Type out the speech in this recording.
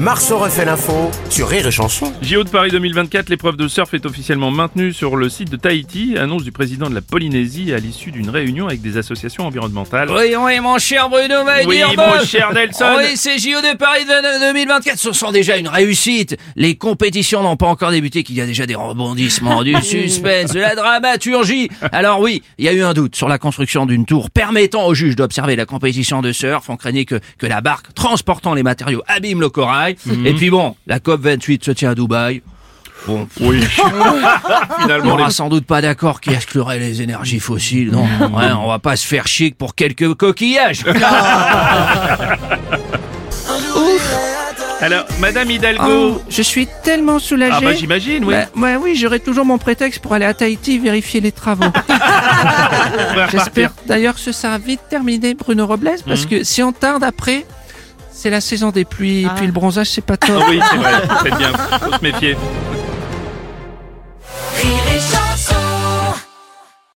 Marceau refait l'info sur Rire et Chanson. JO de Paris 2024, l'épreuve de surf est officiellement maintenue sur le site de Tahiti, annonce du président de la Polynésie à l'issue d'une réunion avec des associations environnementales. Oui, oui, mon cher Bruno va Oui, dire mon cher Nelson. Oui, ces JO de Paris de- de 2024, ce sont déjà une réussite. Les compétitions n'ont pas encore débuté, qu'il y a déjà des rebondissements, du suspense, de la dramaturgie. Alors oui, il y a eu un doute sur la construction d'une tour permettant aux juges d'observer la compétition de surf. On craignait que, que la barque transportant les matériaux abîme le corail. Mhm. Et puis bon, la COP 28 se tient à Dubaï. Bon, Oui. on Finalement, les- sans doute pas d'accord qui exclurait les énergies fossiles. Non, ouais, on va pas se faire chic pour quelques coquillages. Alors, Madame Hidalgo. Oh, je suis tellement soulagé. ah bah j'imagine, oui. Bah, ouais, oui, j'aurai toujours mon prétexte pour aller à Tahiti vérifier les travaux. J'espère d'ailleurs que ce sera vite terminé, Bruno Robles, parce Mhm. que si on tarde après, c'est la saison des pluies, et puis le bronzage, c'est pas top. Ah oui, c'est vrai, faites bien, faut se méfier.